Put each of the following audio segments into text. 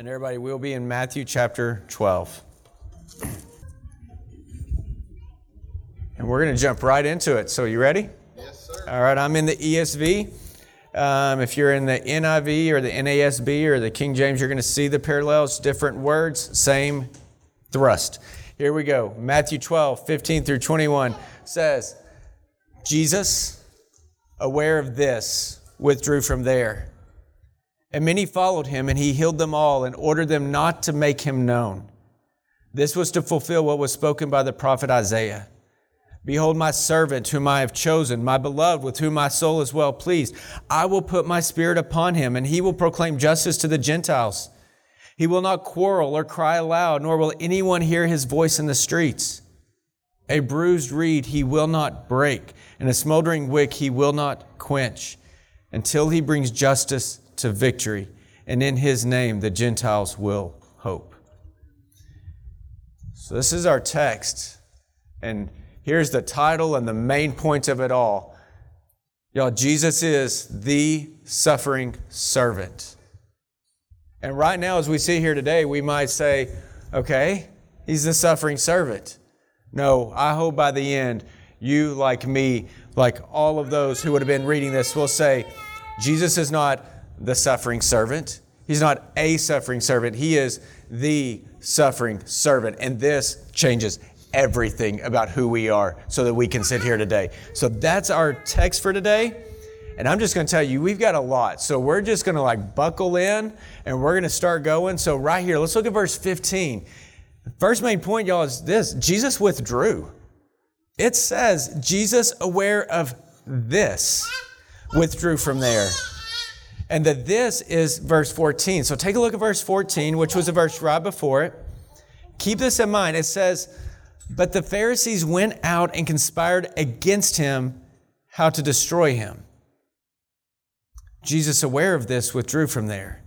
And everybody will be in Matthew chapter 12. And we're going to jump right into it. So, you ready? Yes, sir. All right, I'm in the ESV. Um, if you're in the NIV or the NASB or the King James, you're going to see the parallels, different words, same thrust. Here we go. Matthew 12, 15 through 21 says, Jesus, aware of this, withdrew from there. And many followed him, and he healed them all and ordered them not to make him known. This was to fulfill what was spoken by the prophet Isaiah. Behold, my servant whom I have chosen, my beloved with whom my soul is well pleased. I will put my spirit upon him, and he will proclaim justice to the Gentiles. He will not quarrel or cry aloud, nor will anyone hear his voice in the streets. A bruised reed he will not break, and a smoldering wick he will not quench, until he brings justice to victory, and in his name the Gentiles will hope. So, this is our text. And Here's the title and the main point of it all. Y'all, Jesus is the suffering servant. And right now, as we see here today, we might say, okay, he's the suffering servant. No, I hope by the end, you, like me, like all of those who would have been reading this, will say, Jesus is not the suffering servant. He's not a suffering servant. He is the suffering servant. And this changes everything about who we are so that we can sit here today. So that's our text for today. And I'm just going to tell you, we've got a lot. So we're just going to like buckle in and we're going to start going. So, right here, let's look at verse 15. first main point, y'all, is this Jesus withdrew. It says, Jesus, aware of this, withdrew from there. And that this is verse 14. So take a look at verse 14, which was a verse right before it. Keep this in mind. It says, but the Pharisees went out and conspired against him how to destroy him. Jesus, aware of this, withdrew from there.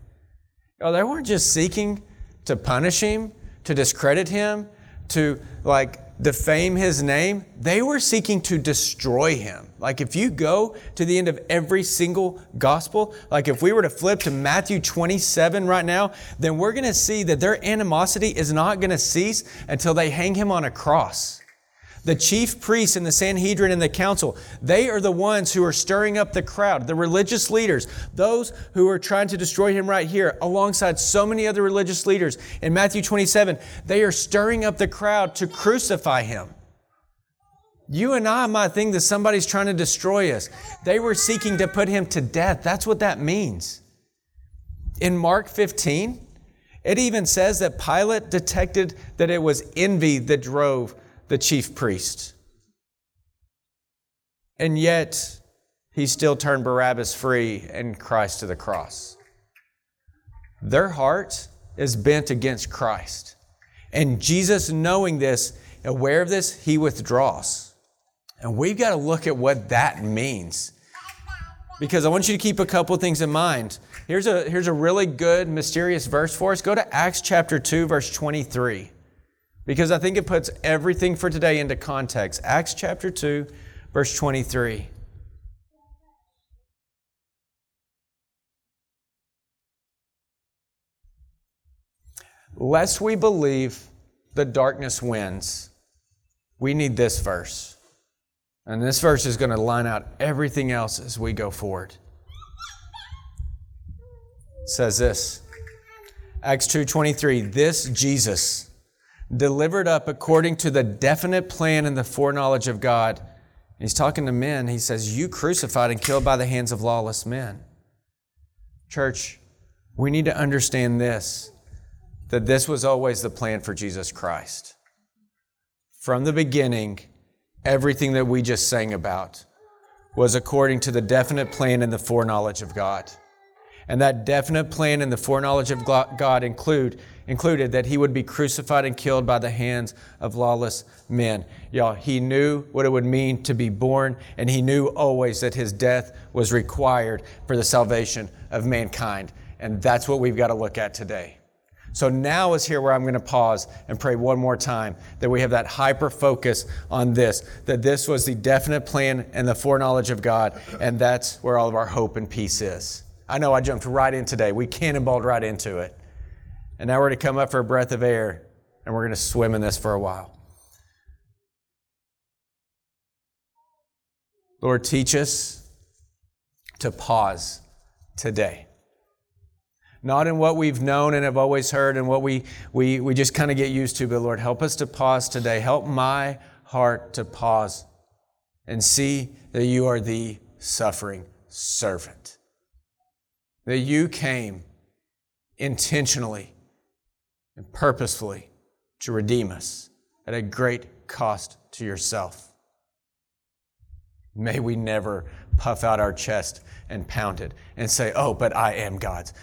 Oh, they weren't just seeking to punish him, to discredit him, to like defame his name, they were seeking to destroy him. Like if you go to the end of every single gospel, like if we were to flip to Matthew 27 right now, then we're going to see that their animosity is not going to cease until they hang him on a cross. The chief priests and the Sanhedrin and the council, they are the ones who are stirring up the crowd, the religious leaders, those who are trying to destroy him right here, alongside so many other religious leaders. In Matthew 27, they are stirring up the crowd to crucify him. You and I might think that somebody's trying to destroy us. They were seeking to put him to death. That's what that means. In Mark 15, it even says that Pilate detected that it was envy that drove the chief priest. And yet, he still turned Barabbas free and Christ to the cross. Their heart is bent against Christ. And Jesus, knowing this, aware of this, he withdraws. And we've got to look at what that means. Because I want you to keep a couple things in mind. Here's a, here's a really good, mysterious verse for us. Go to Acts chapter 2, verse 23 because I think it puts everything for today into context. Acts chapter 2, verse 23. Lest we believe the darkness wins, we need this verse. And this verse is going to line out everything else as we go forward. It says this. Acts 2:23 This Jesus delivered up according to the definite plan and the foreknowledge of God. He's talking to men. He says, You crucified and killed by the hands of lawless men. Church, we need to understand this that this was always the plan for Jesus Christ. From the beginning, everything that we just sang about was according to the definite plan and the foreknowledge of God. And that definite plan and the foreknowledge of God include included that he would be crucified and killed by the hands of lawless men. Y'all, he knew what it would mean to be born, and he knew always that his death was required for the salvation of mankind. And that's what we've got to look at today. So now is here where I'm going to pause and pray one more time that we have that hyper focus on this, that this was the definite plan and the foreknowledge of God, and that's where all of our hope and peace is. I know I jumped right in today. We cannonballed right into it. And now we're going to come up for a breath of air and we're going to swim in this for a while. Lord, teach us to pause today. Not in what we've known and have always heard and what we, we, we just kind of get used to, but Lord, help us to pause today. Help my heart to pause and see that you are the suffering servant. That you came intentionally and purposefully to redeem us at a great cost to yourself. May we never puff out our chest and pound it and say, Oh, but I am God's.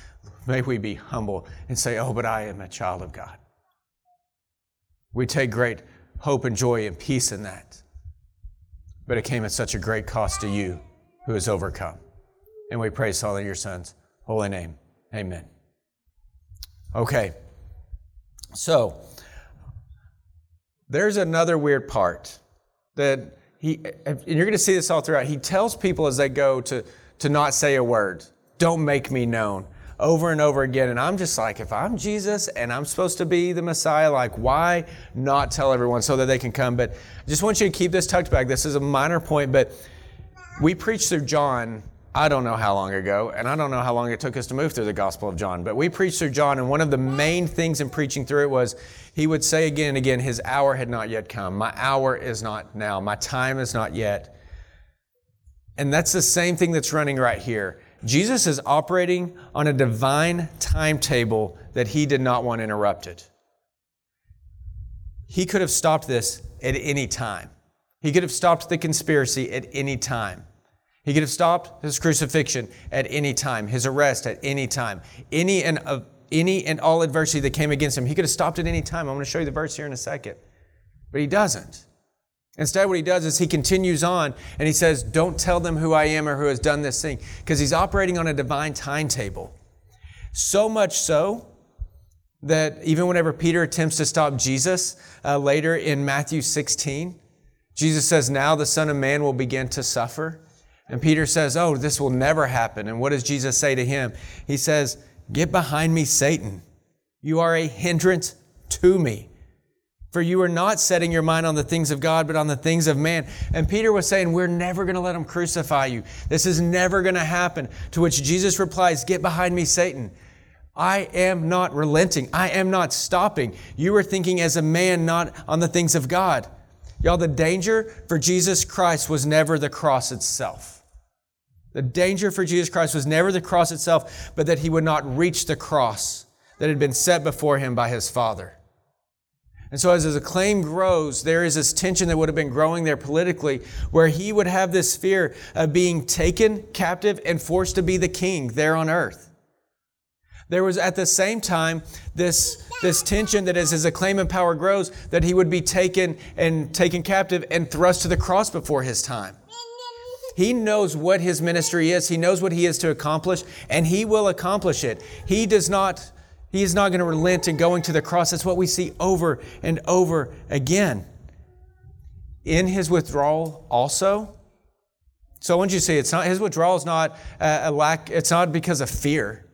May we be humble and say, Oh, but I am a child of God. We take great hope and joy and peace in that. But it came at such a great cost to you who has overcome. And we praise all in your son's holy name. Amen. Okay. So, there's another weird part that he, and you're going to see this all throughout. He tells people as they go to, to not say a word, don't make me known over and over again. And I'm just like, if I'm Jesus and I'm supposed to be the Messiah, like, why not tell everyone so that they can come? But I just want you to keep this tucked back. This is a minor point, but we preached through John I don't know how long ago, and I don't know how long it took us to move through the Gospel of John, but we preached through John, and one of the main things in preaching through it was he would say again and again, His hour had not yet come. My hour is not now. My time is not yet. And that's the same thing that's running right here. Jesus is operating on a divine timetable that he did not want interrupted. He could have stopped this at any time. He could have stopped the conspiracy at any time. He could have stopped his crucifixion at any time, his arrest at any time, any and uh, any and all adversity that came against him. He could have stopped at any time. I'm going to show you the verse here in a second. But he doesn't. Instead, what he does is he continues on and he says, Don't tell them who I am or who has done this thing, because he's operating on a divine timetable. So much so that even whenever Peter attempts to stop Jesus uh, later in Matthew 16, Jesus says, Now the Son of Man will begin to suffer. And Peter says, Oh, this will never happen. And what does Jesus say to him? He says, Get behind me, Satan. You are a hindrance to me. For you are not setting your mind on the things of God, but on the things of man. And Peter was saying, We're never going to let them crucify you. This is never going to happen. To which Jesus replies, Get behind me, Satan. I am not relenting. I am not stopping. You are thinking as a man, not on the things of God. Y'all, the danger for Jesus Christ was never the cross itself. The danger for Jesus Christ was never the cross itself, but that he would not reach the cross that had been set before him by his Father. And so, as his acclaim grows, there is this tension that would have been growing there politically, where he would have this fear of being taken captive and forced to be the king there on earth. There was at the same time this, this tension that as his acclaim and power grows, that he would be taken and taken captive and thrust to the cross before his time. He knows what his ministry is. He knows what he is to accomplish, and he will accomplish it. He does not, he is not going to relent in going to the cross. That's what we see over and over again. In his withdrawal also. So I want you to see it's not his withdrawal is not a lack, it's not because of fear.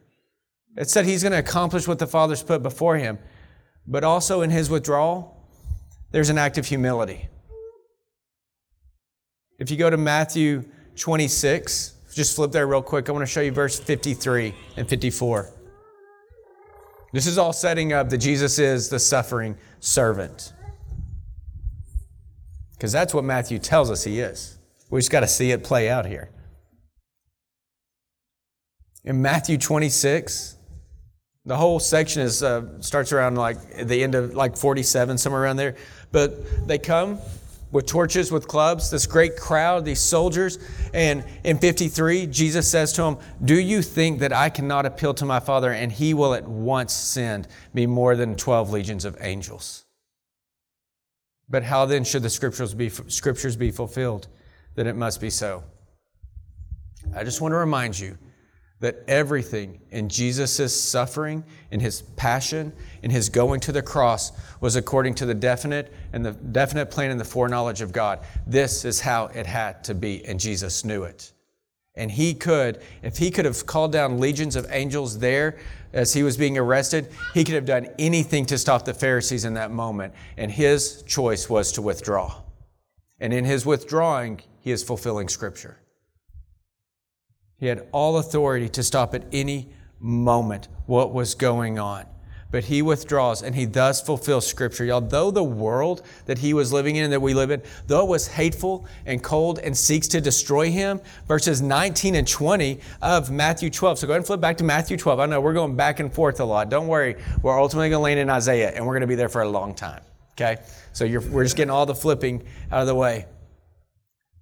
It's that he's going to accomplish what the Father's put before him. But also in his withdrawal, there's an act of humility. If you go to Matthew 26, just flip there real quick. I want to show you verse 53 and 54. This is all setting up that Jesus is the suffering servant. Because that's what Matthew tells us he is. We just got to see it play out here. In Matthew 26, the whole section is uh, starts around like the end of like 47, somewhere around there. But they come with torches, with clubs, this great crowd, these soldiers. And in 53, Jesus says to them, Do you think that I cannot appeal to my Father and he will at once send me more than 12 legions of angels? But how then should the scriptures be, scriptures be fulfilled? That it must be so. I just want to remind you that everything in Jesus' suffering, in his passion, in his going to the cross was according to the definite and the definite plan and the foreknowledge of God. This is how it had to be, and Jesus knew it. And he could, if he could have called down legions of angels there as he was being arrested, he could have done anything to stop the Pharisees in that moment. And his choice was to withdraw. And in his withdrawing, he is fulfilling Scripture. He had all authority to stop at any moment what was going on but he withdraws and he thus fulfills scripture. Y'all, though the world that he was living in that we live in, though it was hateful and cold and seeks to destroy him, verses 19 and 20 of Matthew 12. So go ahead and flip back to Matthew 12. I know we're going back and forth a lot. Don't worry. We're ultimately going to land in Isaiah and we're going to be there for a long time. Okay? So we're just getting all the flipping out of the way.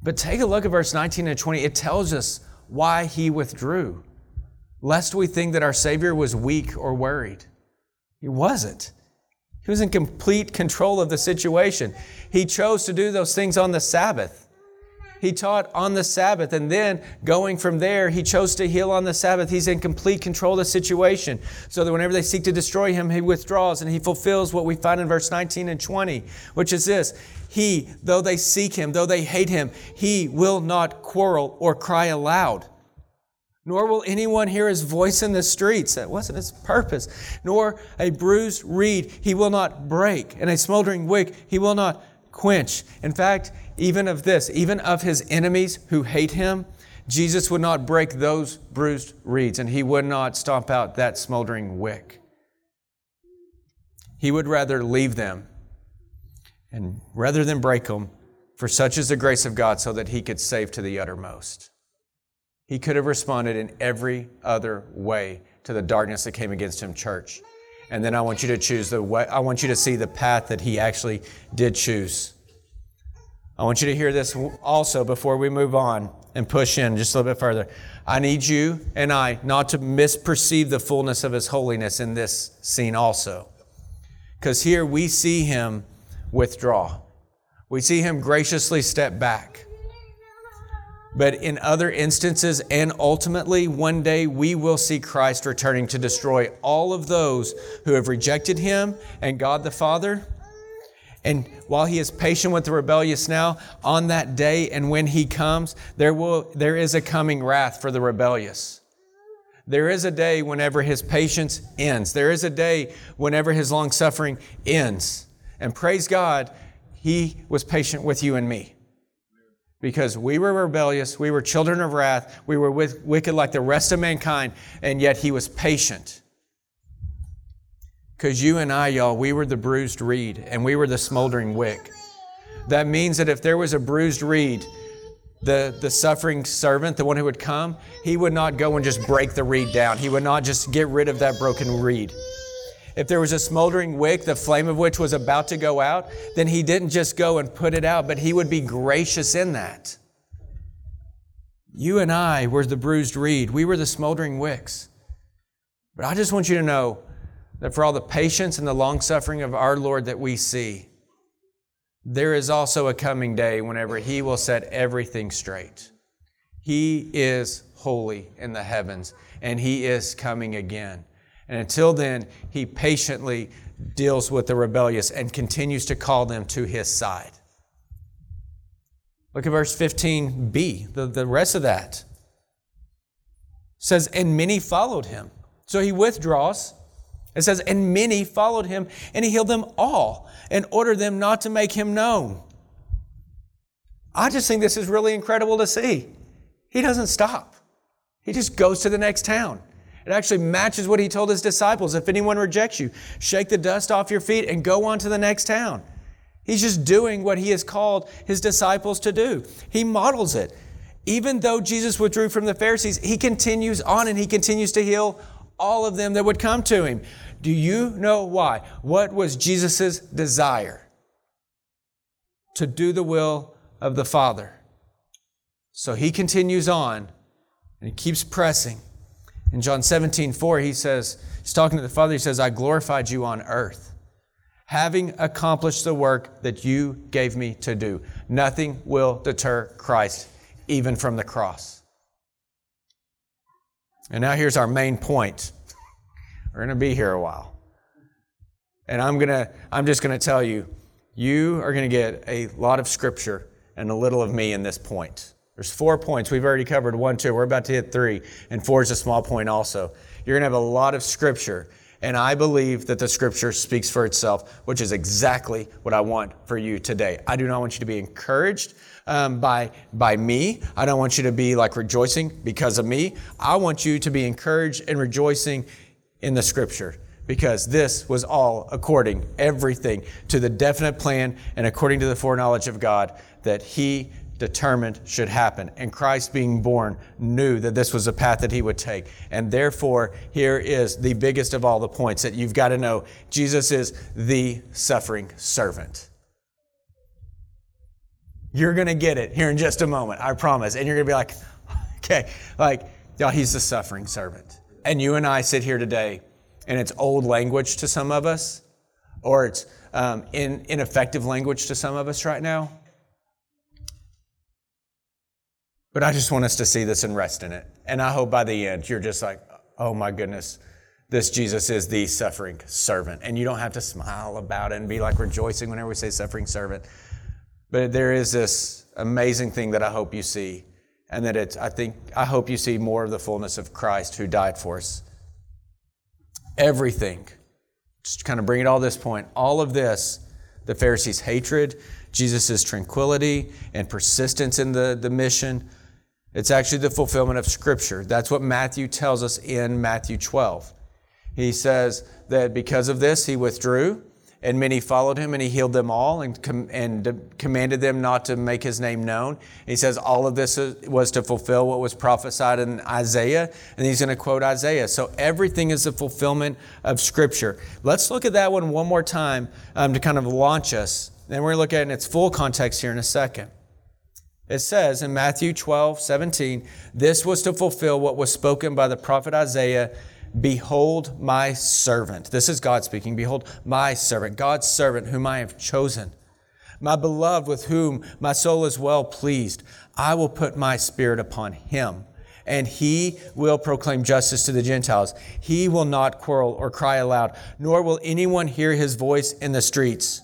But take a look at verse 19 and 20. It tells us why he withdrew, lest we think that our Savior was weak or worried. He wasn't. He was in complete control of the situation. He chose to do those things on the Sabbath. He taught on the Sabbath, and then going from there, he chose to heal on the Sabbath. He's in complete control of the situation. So that whenever they seek to destroy him, he withdraws and he fulfills what we find in verse 19 and 20, which is this He, though they seek him, though they hate him, he will not quarrel or cry aloud nor will anyone hear his voice in the streets. That wasn't his purpose. Nor a bruised reed he will not break, and a smoldering wick he will not quench. In fact, even of this, even of his enemies who hate him, Jesus would not break those bruised reeds, and he would not stomp out that smoldering wick. He would rather leave them, and rather than break them, for such is the grace of God, so that he could save to the uttermost. He could have responded in every other way to the darkness that came against him, church. And then I want you to choose the way, I want you to see the path that he actually did choose. I want you to hear this also before we move on and push in just a little bit further. I need you and I not to misperceive the fullness of his holiness in this scene also. Because here we see him withdraw. We see him graciously step back. But in other instances, and ultimately, one day we will see Christ returning to destroy all of those who have rejected Him and God the Father. And while He is patient with the rebellious now, on that day and when He comes, there, will, there is a coming wrath for the rebellious. There is a day whenever His patience ends. There is a day whenever His long suffering ends. And praise God, He was patient with you and me because we were rebellious, we were children of wrath, we were wicked like the rest of mankind, and yet he was patient. Because you and I, y'all, we were the bruised reed and we were the smoldering wick. That means that if there was a bruised reed, the, the suffering servant, the one who would come, he would not go and just break the reed down. He would not just get rid of that broken reed. If there was a smoldering wick, the flame of which was about to go out, then he didn't just go and put it out, but he would be gracious in that. You and I were the bruised reed. We were the smoldering wicks. But I just want you to know that for all the patience and the long suffering of our Lord that we see, there is also a coming day whenever He will set everything straight. He is holy in the heavens, and He is coming again. And until then, he patiently deals with the rebellious and continues to call them to his side. Look at verse 15b, the, the rest of that. It says, And many followed him. So he withdraws. It says, And many followed him, and he healed them all and ordered them not to make him known. I just think this is really incredible to see. He doesn't stop, he just goes to the next town. It actually matches what he told his disciples. If anyone rejects you, shake the dust off your feet and go on to the next town. He's just doing what he has called his disciples to do. He models it. Even though Jesus withdrew from the Pharisees, he continues on and he continues to heal all of them that would come to him. Do you know why? What was Jesus' desire? To do the will of the Father. So he continues on and he keeps pressing. In John 17, 4, he says, he's talking to the Father, he says, I glorified you on earth, having accomplished the work that you gave me to do. Nothing will deter Christ, even from the cross. And now here's our main point. We're going to be here a while. And I'm going to I'm just going to tell you you are going to get a lot of scripture and a little of me in this point. There's four points. We've already covered one, two. We're about to hit three, and four is a small point also. You're going to have a lot of scripture, and I believe that the scripture speaks for itself, which is exactly what I want for you today. I do not want you to be encouraged um, by, by me. I don't want you to be like rejoicing because of me. I want you to be encouraged and rejoicing in the scripture because this was all according everything to the definite plan and according to the foreknowledge of God that he determined should happen. And Christ being born knew that this was a path that he would take. And therefore, here is the biggest of all the points that you've got to know. Jesus is the suffering servant. You're going to get it here in just a moment, I promise. And you're going to be like, okay, like, yeah, he's the suffering servant. And you and I sit here today, and it's old language to some of us, or it's um, in, ineffective language to some of us right now. But I just want us to see this and rest in it. And I hope by the end you're just like, oh my goodness, this Jesus is the suffering servant. And you don't have to smile about it and be like rejoicing whenever we say suffering servant. But there is this amazing thing that I hope you see. And that it's, I think, I hope you see more of the fullness of Christ who died for us. Everything, just kind of bring it all this point, all of this, the Pharisees' hatred, Jesus' tranquility and persistence in the, the mission, it's actually the fulfillment of Scripture. That's what Matthew tells us in Matthew 12. He says that because of this, he withdrew, and many followed him, and he healed them all and, com- and commanded them not to make his name known. He says all of this was to fulfill what was prophesied in Isaiah, and he's going to quote Isaiah. So everything is the fulfillment of Scripture. Let's look at that one one more time um, to kind of launch us. Then we're going to look at it in its full context here in a second. It says in Matthew 12, 17, this was to fulfill what was spoken by the prophet Isaiah Behold my servant. This is God speaking. Behold my servant, God's servant, whom I have chosen, my beloved, with whom my soul is well pleased. I will put my spirit upon him, and he will proclaim justice to the Gentiles. He will not quarrel or cry aloud, nor will anyone hear his voice in the streets.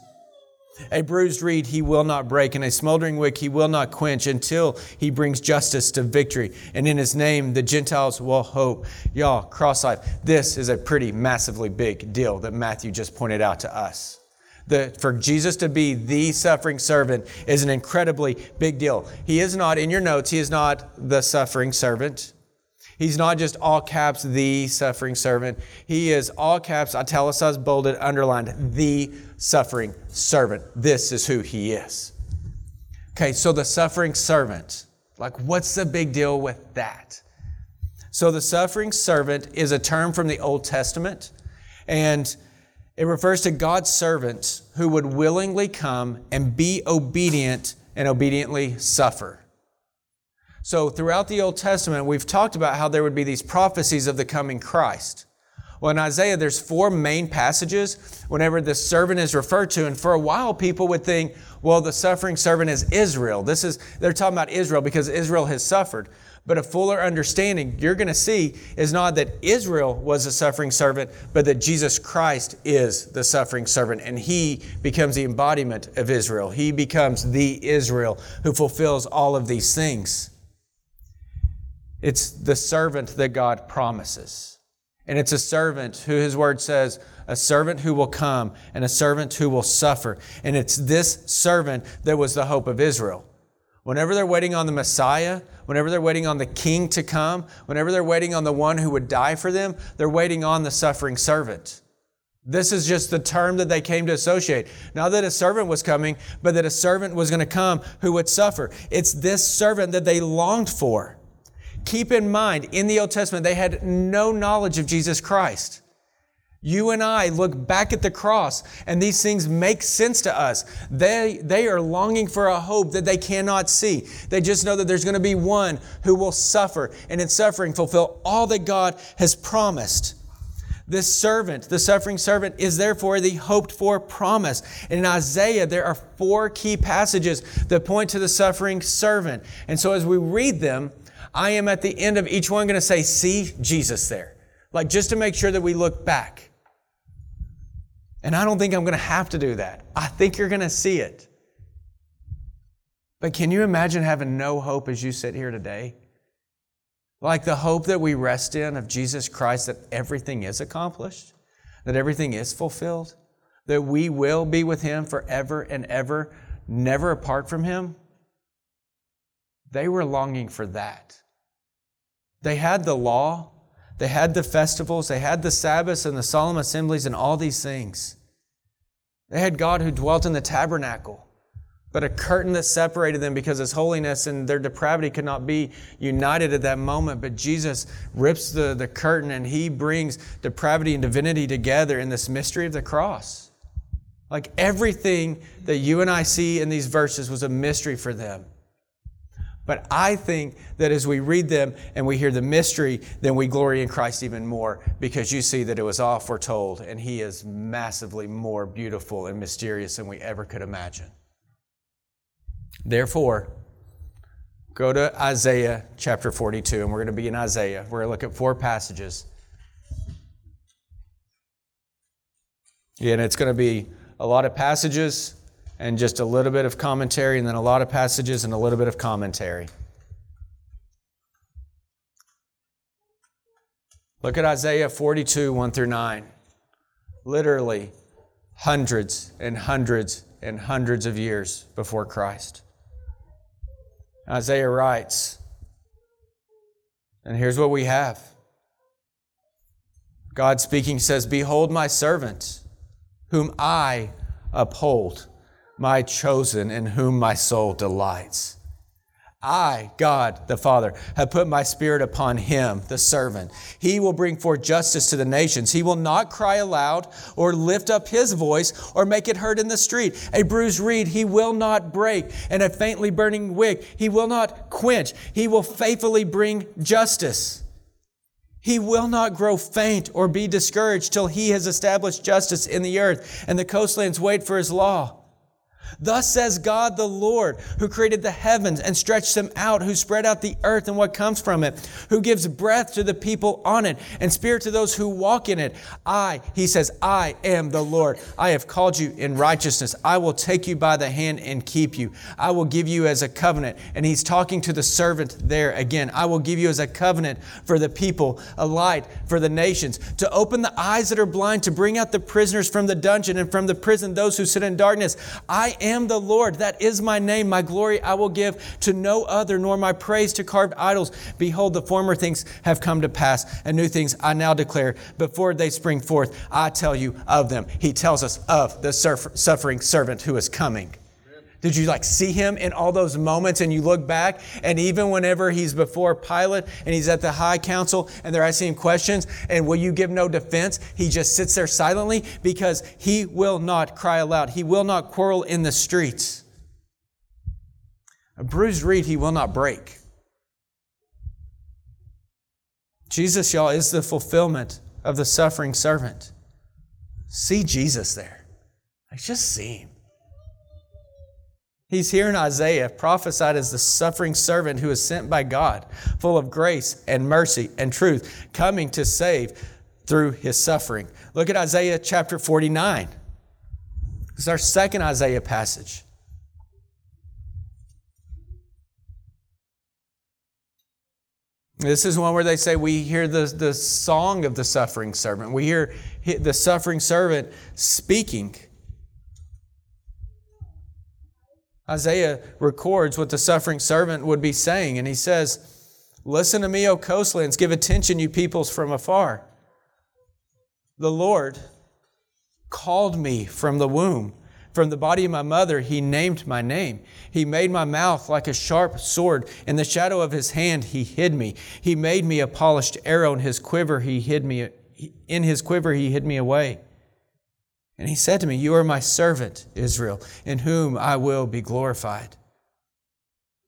A bruised reed he will not break, and a smoldering wick he will not quench until he brings justice to victory. And in his name, the Gentiles will hope. Y'all, CrossLife. This is a pretty massively big deal that Matthew just pointed out to us. The, for Jesus to be the suffering servant is an incredibly big deal. He is not, in your notes, he is not the suffering servant. He's not just all caps, the suffering servant. He is all caps, italicized, bolded, underlined, the suffering servant. This is who he is. Okay, so the suffering servant, like what's the big deal with that? So the suffering servant is a term from the Old Testament, and it refers to God's servant who would willingly come and be obedient and obediently suffer. So, throughout the Old Testament, we've talked about how there would be these prophecies of the coming Christ. Well, in Isaiah, there's four main passages whenever the servant is referred to. And for a while, people would think, well, the suffering servant is Israel. This is, they're talking about Israel because Israel has suffered. But a fuller understanding you're going to see is not that Israel was a suffering servant, but that Jesus Christ is the suffering servant and he becomes the embodiment of Israel. He becomes the Israel who fulfills all of these things. It's the servant that God promises. And it's a servant who his word says, a servant who will come and a servant who will suffer. And it's this servant that was the hope of Israel. Whenever they're waiting on the Messiah, whenever they're waiting on the king to come, whenever they're waiting on the one who would die for them, they're waiting on the suffering servant. This is just the term that they came to associate. Not that a servant was coming, but that a servant was going to come who would suffer. It's this servant that they longed for. Keep in mind, in the Old Testament, they had no knowledge of Jesus Christ. You and I look back at the cross and these things make sense to us. They, they are longing for a hope that they cannot see. They just know that there's going to be one who will suffer and in suffering fulfill all that God has promised. This servant, the suffering servant, is therefore the hoped for promise. And in Isaiah, there are four key passages that point to the suffering servant. And so as we read them, I am at the end of each one going to say, see Jesus there. Like just to make sure that we look back. And I don't think I'm going to have to do that. I think you're going to see it. But can you imagine having no hope as you sit here today? Like the hope that we rest in of Jesus Christ that everything is accomplished, that everything is fulfilled, that we will be with Him forever and ever, never apart from Him. They were longing for that. They had the law, they had the festivals, they had the Sabbaths and the solemn assemblies and all these things. They had God who dwelt in the tabernacle but a curtain that separated them because his holiness and their depravity could not be united at that moment. But Jesus rips the, the curtain and he brings depravity and divinity together in this mystery of the cross. Like everything that you and I see in these verses was a mystery for them. But I think that as we read them and we hear the mystery, then we glory in Christ even more because you see that it was all foretold and he is massively more beautiful and mysterious than we ever could imagine. Therefore, go to Isaiah chapter 42, and we're going to be in Isaiah. We're going to look at four passages. And it's going to be a lot of passages and just a little bit of commentary, and then a lot of passages and a little bit of commentary. Look at Isaiah 42, 1 through 9. Literally, hundreds and hundreds and hundreds of years before Christ. Isaiah writes, and here's what we have God speaking says, Behold my servant, whom I uphold, my chosen, in whom my soul delights. I, God the Father, have put my spirit upon him, the servant. He will bring forth justice to the nations. He will not cry aloud or lift up his voice or make it heard in the street. A bruised reed he will not break, and a faintly burning wick he will not quench. He will faithfully bring justice. He will not grow faint or be discouraged till he has established justice in the earth, and the coastlands wait for his law. Thus says God the Lord, who created the heavens and stretched them out, who spread out the earth and what comes from it, who gives breath to the people on it and spirit to those who walk in it. I, he says, I am the Lord. I have called you in righteousness. I will take you by the hand and keep you. I will give you as a covenant. And he's talking to the servant there again. I will give you as a covenant for the people, a light for the nations, to open the eyes that are blind, to bring out the prisoners from the dungeon and from the prison those who sit in darkness. I am the Lord. That is my name. My glory I will give to no other, nor my praise to carved idols. Behold, the former things have come to pass, and new things I now declare. Before they spring forth, I tell you of them. He tells us of the suffering servant who is coming. Did you like see him in all those moments and you look back and even whenever he's before Pilate and he's at the high council and they're asking him questions and will you give no defense? He just sits there silently because he will not cry aloud. He will not quarrel in the streets. A bruised reed he will not break. Jesus, y'all, is the fulfillment of the suffering servant. See Jesus there. Like, just see him. He's here in Isaiah, prophesied as the suffering servant who is sent by God, full of grace and mercy and truth, coming to save through his suffering. Look at Isaiah chapter 49. This is our second Isaiah passage. This is one where they say we hear the, the song of the suffering servant. We hear the suffering servant speaking. Isaiah records what the suffering servant would be saying, and he says, Listen to me, O coastlands, give attention, you peoples from afar. The Lord called me from the womb. From the body of my mother, he named my name. He made my mouth like a sharp sword. In the shadow of his hand, he hid me. He made me a polished arrow in his quiver. He hid me, in his quiver, he hid me away. And he said to me, You are my servant, Israel, in whom I will be glorified.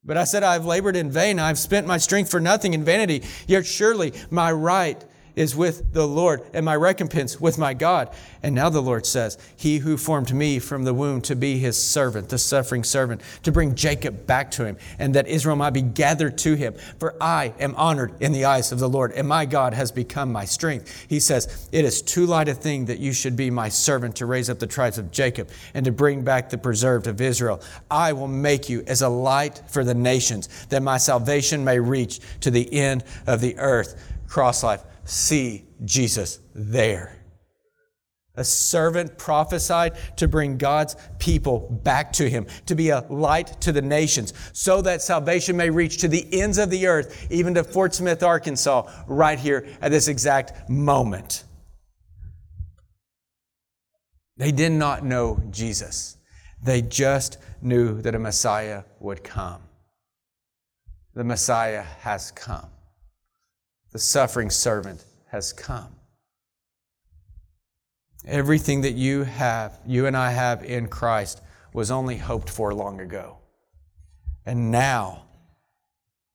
But I said, I've labored in vain. I've spent my strength for nothing in vanity. Yet surely my right is with the Lord, and my recompense with my God. And now the Lord says, He who formed me from the womb to be his servant, the suffering servant, to bring Jacob back to him, and that Israel might be gathered to him. For I am honored in the eyes of the Lord, and my God has become my strength. He says, It is too light a thing that you should be my servant to raise up the tribes of Jacob and to bring back the preserved of Israel. I will make you as a light for the nations, that my salvation may reach to the end of the earth. CrossLife see Jesus there. A servant prophesied to bring God's people back to him, to be a light to the nations, so that salvation may reach to the ends of the earth, even to Fort Smith, Arkansas, right here at this exact moment. They did not know Jesus. They just knew that a Messiah would come. The Messiah has come the suffering servant has come. Everything that you have, you and I have in Christ, was only hoped for long ago. And now,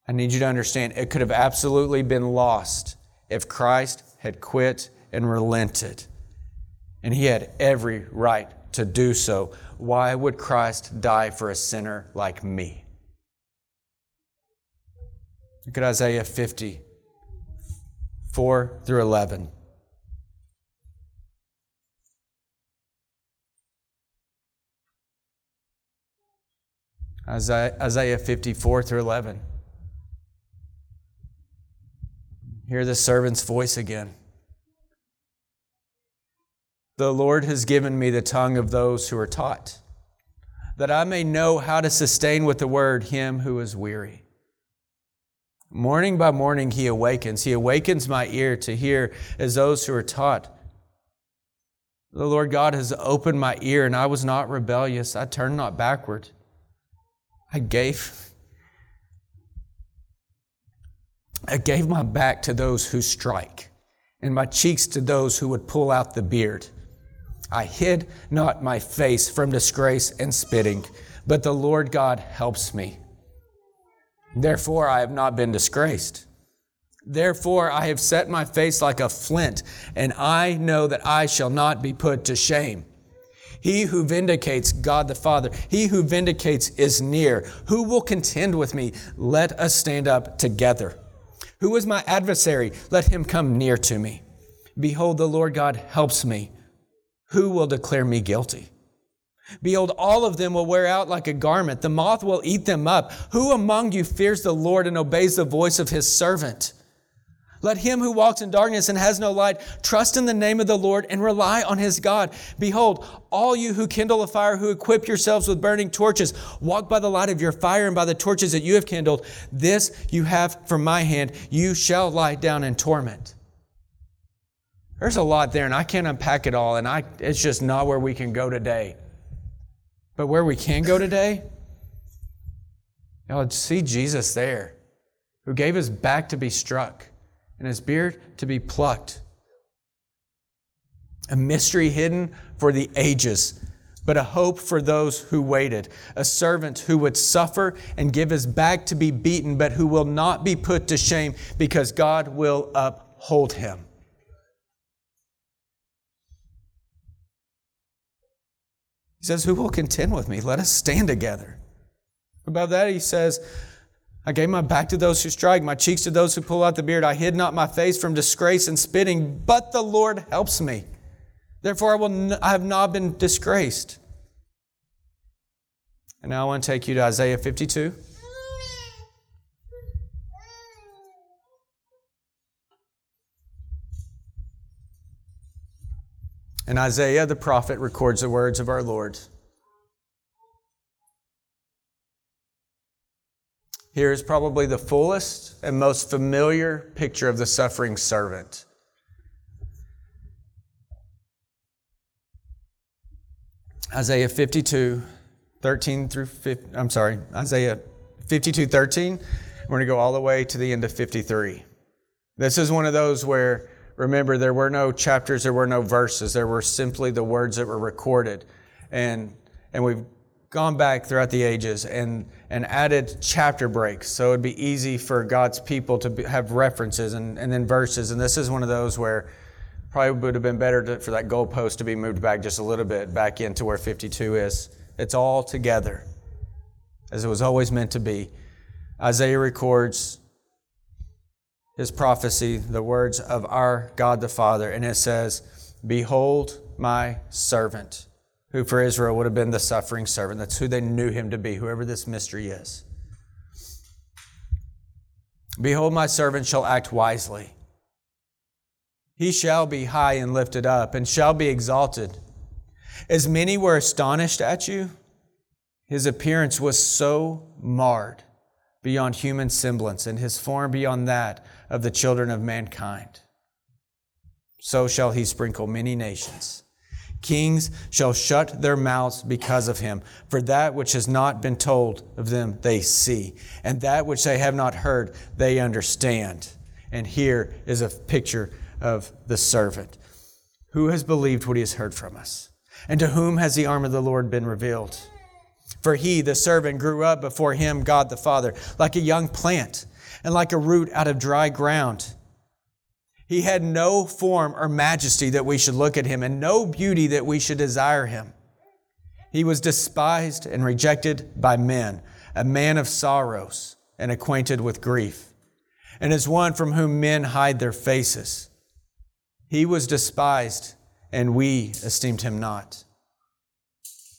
I need you to understand it could have absolutely been lost if Christ had quit and relented. And he had every right to do so. Why would Christ die for a sinner like me? Look at Isaiah 50, 4 through 11. Isaiah, Isaiah 54 through 11. Hear the servant's voice again. The Lord has given me the tongue of those who are taught, that I may know how to sustain with the word him who is weary. Morning by morning, he awakens. He awakens my ear to hear as those who are taught. The Lord God has opened my ear, and I was not rebellious. I turned not backward. I gave. I gave my back to those who strike, and my cheeks to those who would pull out the beard. I hid not my face from disgrace and spitting, but the Lord God helps me. Therefore, I have not been disgraced. Therefore, I have set my face like a flint, and I know that I shall not be put to shame. He who vindicates, God the Father, he who vindicates is near. Who will contend with me? Let us stand up together. Who is my adversary? Let him come near to me. Behold, the Lord God helps me. Who will declare me guilty? Behold, all of them will wear out like a garment. The moth will eat them up. Who among you fears the Lord and obeys the voice of his servant? Let him who walks in darkness and has no light trust in the name of the Lord and rely on his God. Behold, all you who kindle a fire, who equip yourselves with burning torches, walk by the light of your fire and by the torches that you have kindled. This you have from my hand. You shall lie down in torment. There's a lot there, and I can't unpack it all, and I, it's just not where we can go today. But where we can go today, y'all see Jesus there, who gave his back to be struck and his beard to be plucked. A mystery hidden for the ages, but a hope for those who waited. A servant who would suffer and give his back to be beaten, but who will not be put to shame because God will uphold him. He says, Who will contend with me? Let us stand together. Above that, he says, I gave my back to those who strike, my cheeks to those who pull out the beard. I hid not my face from disgrace and spitting, but the Lord helps me. Therefore, I, will n- I have not been disgraced. And now I want to take you to Isaiah 52. And Isaiah the prophet records the words of our Lord. Here is probably the fullest and most familiar picture of the suffering servant. Isaiah 52, 13 through 15, I'm sorry, Isaiah 52, 13. We're going to go all the way to the end of 53. This is one of those where Remember, there were no chapters, there were no verses, there were simply the words that were recorded. And, and we've gone back throughout the ages and, and added chapter breaks so it'd be easy for God's people to be, have references and, and then verses. And this is one of those where probably would have been better to, for that goalpost to be moved back just a little bit back into where 52 is. It's all together as it was always meant to be. Isaiah records his prophecy, the words of our God the Father, and it says, Behold my servant who for Israel would have been the suffering servant. That's who they knew him to be, whoever this mystery is. Behold, my servant shall act wisely. He shall be high and lifted up, and shall be exalted. As many were astonished at you, his appearance was so marred beyond human semblance, and his form beyond that of the children of mankind. So shall he sprinkle many nations. Kings shall shut their mouths because of him, for that which has not been told of them they see, and that which they have not heard they understand. And here is a picture of the servant. Who has believed what he has heard from us? And to whom has the arm of the Lord been revealed? For he, the servant, grew up before him, God the Father, like a young plant, and like a root out of dry ground. He had no form or majesty that we should look at him, and no beauty that we should desire him. He was despised and rejected by men, a man of sorrows and acquainted with grief, and as one from whom men hide their faces. He was despised, and we esteemed him not.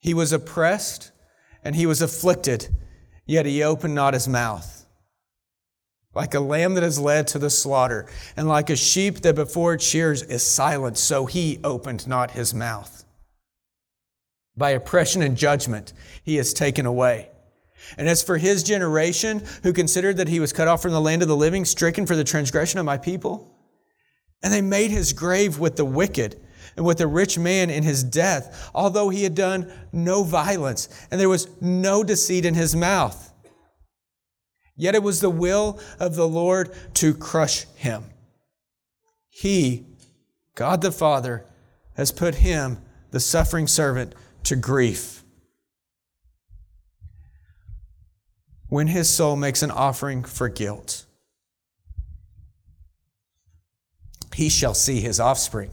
He was oppressed and he was afflicted, yet he opened not his mouth like a lamb that is led to the slaughter, and like a sheep that before it shears is silent, so he opened not his mouth. By oppression and judgment he is taken away. And as for his generation, who considered that he was cut off from the land of the living, stricken for the transgression of my people, and they made his grave with the wicked and with the rich man in his death, although he had done no violence, and there was no deceit in his mouth. Yet it was the will of the Lord to crush him. He, God the Father, has put him, the suffering servant, to grief. When his soul makes an offering for guilt, he shall see his offspring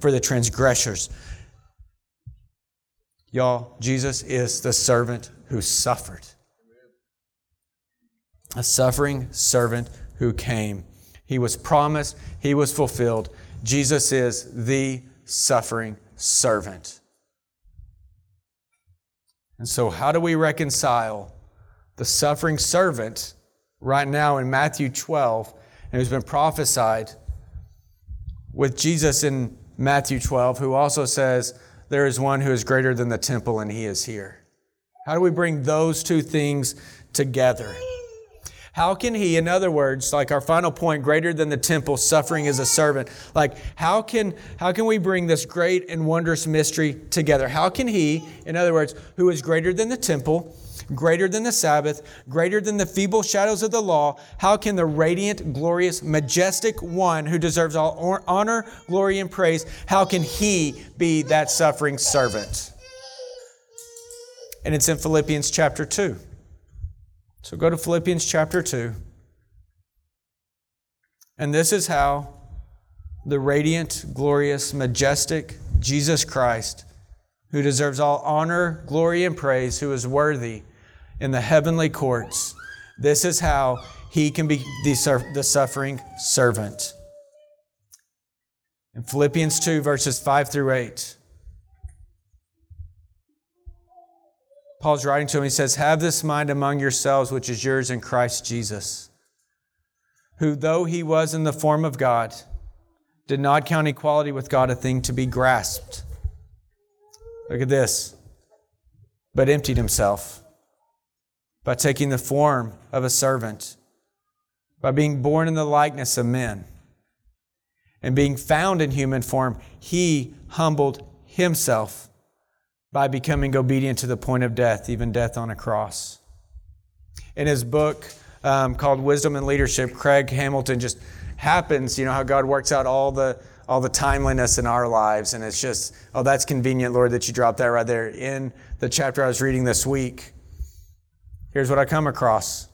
for the transgressors. Y'all, Jesus is the servant who suffered. A suffering servant who came. He was promised, he was fulfilled. Jesus is the suffering servant. And so, how do we reconcile the suffering servant right now in Matthew 12 and who's been prophesied with Jesus in Matthew 12, who also says, There is one who is greater than the temple, and he is here. How do we bring those two things together? How can he, in other words, like our final point, greater than the temple, suffering as a servant, like how can, how can we bring this great and wondrous mystery together? How can he, in other words, who is greater than the temple, greater than the Sabbath, greater than the feeble shadows of the law, how can the radiant, glorious, majestic one who deserves all honor, glory, and praise, how can he be that suffering servant? And it's in Philippians chapter 2. So go to Philippians chapter 2. And this is how the radiant, glorious, majestic Jesus Christ who deserves all honor, glory, and praise, who is worthy in the heavenly courts. This is how he can be the suffering servant. In Philippians 2, verses 5 through 8, Paul's writing to him, he says, Have this mind among yourselves, which is yours in Christ Jesus, who, though he was in the form of God, did not count equality with God a thing to be grasped. Look at this. But emptied himself by taking the form of a servant, by being born in the likeness of men, and being found in human form, he humbled himself by becoming obedient to the point of death, even death on a cross. In his book um, called Wisdom in Leadership, Craig Hamilton just happens, you know, how God works out all the all the timeliness in our lives. And it's just, oh, that's convenient, Lord, that you dropped that right there in the chapter I was reading this week. Here's what I come across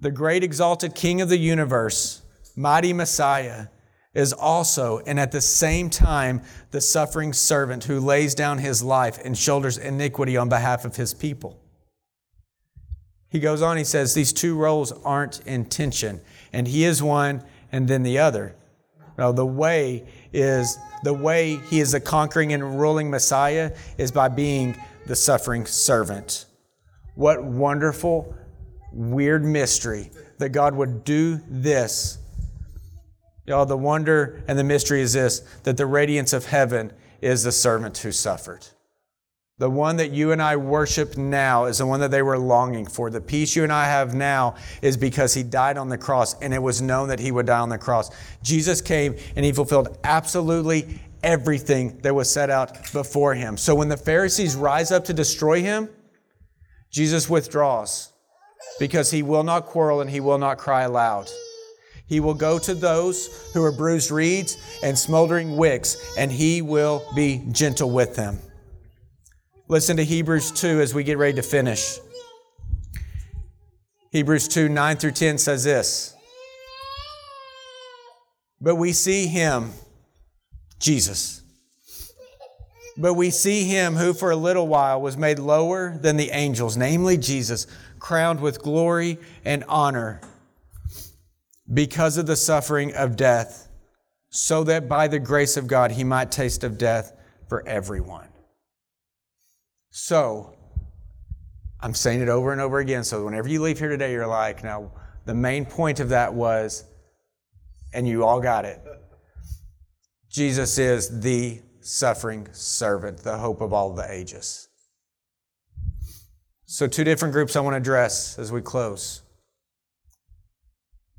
The great exalted King of the universe, mighty Messiah, is also and at the same time the suffering servant who lays down his life and shoulders iniquity on behalf of his people. He goes on, he says, These two roles aren't in tension, and he is one and then the other. No, the way is the way he is the conquering and ruling Messiah is by being the suffering servant. What wonderful, weird mystery that God would do this Y'all, the wonder and the mystery is this that the radiance of heaven is the servant who suffered. The one that you and I worship now is the one that they were longing for. The peace you and I have now is because he died on the cross and it was known that he would die on the cross. Jesus came and he fulfilled absolutely everything that was set out before him. So when the Pharisees rise up to destroy him, Jesus withdraws because he will not quarrel and he will not cry aloud. He will go to those who are bruised reeds and smoldering wicks, and he will be gentle with them. Listen to Hebrews 2 as we get ready to finish. Hebrews 2 9 through 10 says this But we see him, Jesus. But we see him who for a little while was made lower than the angels, namely Jesus, crowned with glory and honor because of the suffering of death, so that by the grace of God he might taste of death for everyone. So, I'm saying it over and over again. So, whenever you leave here today, you're like, now, the main point of that was, and you all got it. Jesus is the suffering servant, the hope of all the ages. So, two different groups I want to address as we close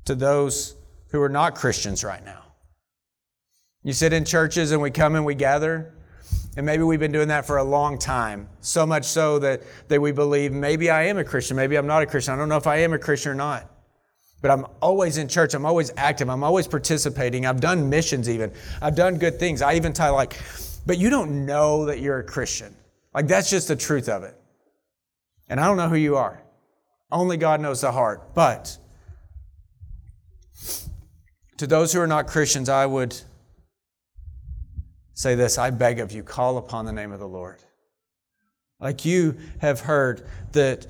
to those who are not Christians right now. You sit in churches and we come and we gather, and maybe we've been doing that for a long time. So much so that, that we believe maybe I am a Christian, maybe I'm not a Christian. I don't know if I am a Christian or not. But I'm always in church, I'm always active, I'm always participating. I've done missions even. I've done good things. I even tell like, but you don't know that you're a Christian. Like that's just the truth of it. And I don't know who you are. Only God knows the heart. But to those who are not Christians, I would say this I beg of you, call upon the name of the Lord. Like you have heard that,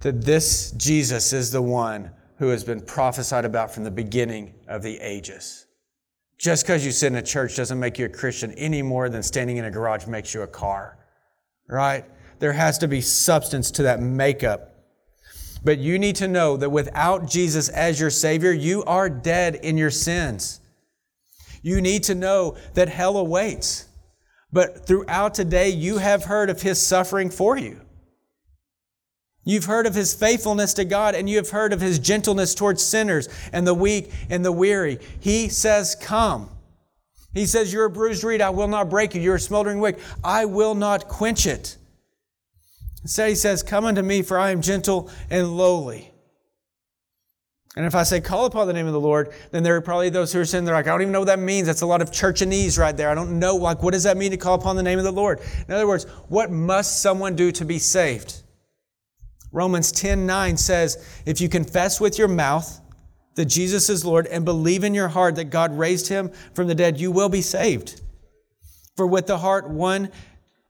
that this Jesus is the one who has been prophesied about from the beginning of the ages. Just because you sit in a church doesn't make you a Christian any more than standing in a garage makes you a car, right? There has to be substance to that makeup but you need to know that without Jesus as your Savior, you are dead in your sins. You need to know that hell awaits. But throughout today, you have heard of His suffering for you. You've heard of His faithfulness to God, and you have heard of His gentleness towards sinners and the weak and the weary. He says, Come. He says, You're a bruised reed, I will not break you. You're a smoldering wick, I will not quench it. Instead, he says, Come unto me, for I am gentle and lowly. And if I say, Call upon the name of the Lord, then there are probably those who are saying, They're like, I don't even know what that means. That's a lot of churchanese right there. I don't know, like, what does that mean to call upon the name of the Lord? In other words, what must someone do to be saved? Romans 10 9 says, If you confess with your mouth that Jesus is Lord and believe in your heart that God raised him from the dead, you will be saved. For with the heart one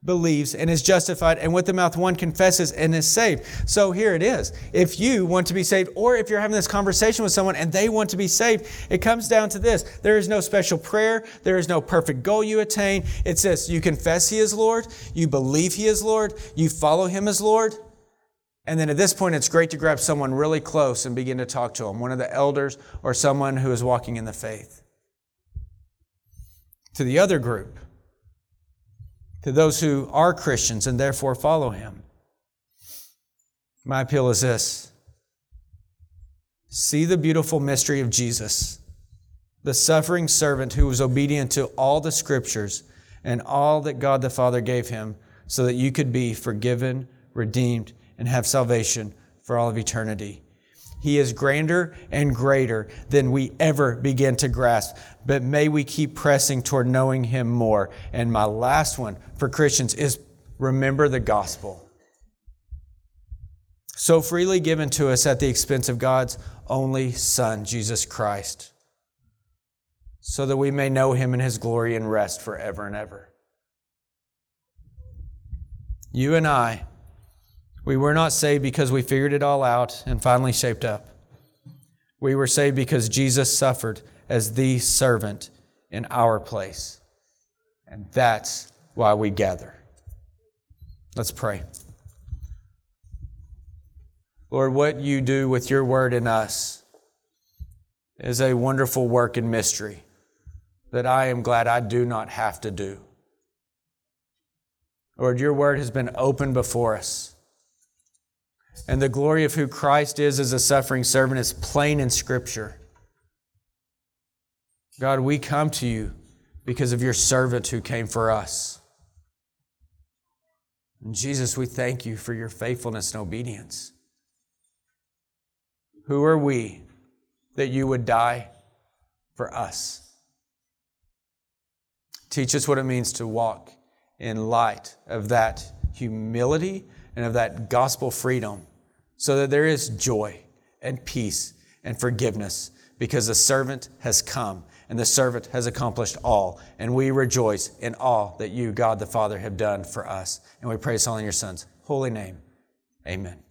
believes and is justified, and with the mouth one confesses and is saved. So here it is. If you want to be saved, or if you're having this conversation with someone and they want to be saved, it comes down to this. There is no special prayer. There is no perfect goal you attain. It's this. You confess He is Lord. You believe He is Lord. You follow Him as Lord. And then at this point, it's great to grab someone really close and begin to talk to them, one of the elders or someone who is walking in the faith. To the other group, to those who are Christians and therefore follow him. My appeal is this see the beautiful mystery of Jesus, the suffering servant who was obedient to all the scriptures and all that God the Father gave him so that you could be forgiven, redeemed, and have salvation for all of eternity. He is grander and greater than we ever begin to grasp. But may we keep pressing toward knowing Him more. And my last one for Christians is remember the gospel. So freely given to us at the expense of God's only Son, Jesus Christ, so that we may know Him in His glory and rest forever and ever. You and I we were not saved because we figured it all out and finally shaped up. We were saved because Jesus suffered as the servant in our place. And that's why we gather. Let's pray. Lord, what you do with your word in us is a wonderful work and mystery that I am glad I do not have to do. Lord, your word has been open before us. And the glory of who Christ is as a suffering servant is plain in Scripture. God, we come to you because of your servant who came for us. And Jesus, we thank you for your faithfulness and obedience. Who are we that you would die for us? Teach us what it means to walk in light of that humility and of that gospel freedom so that there is joy and peace and forgiveness because the servant has come and the servant has accomplished all. And we rejoice in all that you, God the Father, have done for us. And we praise all in your Son's holy name. Amen.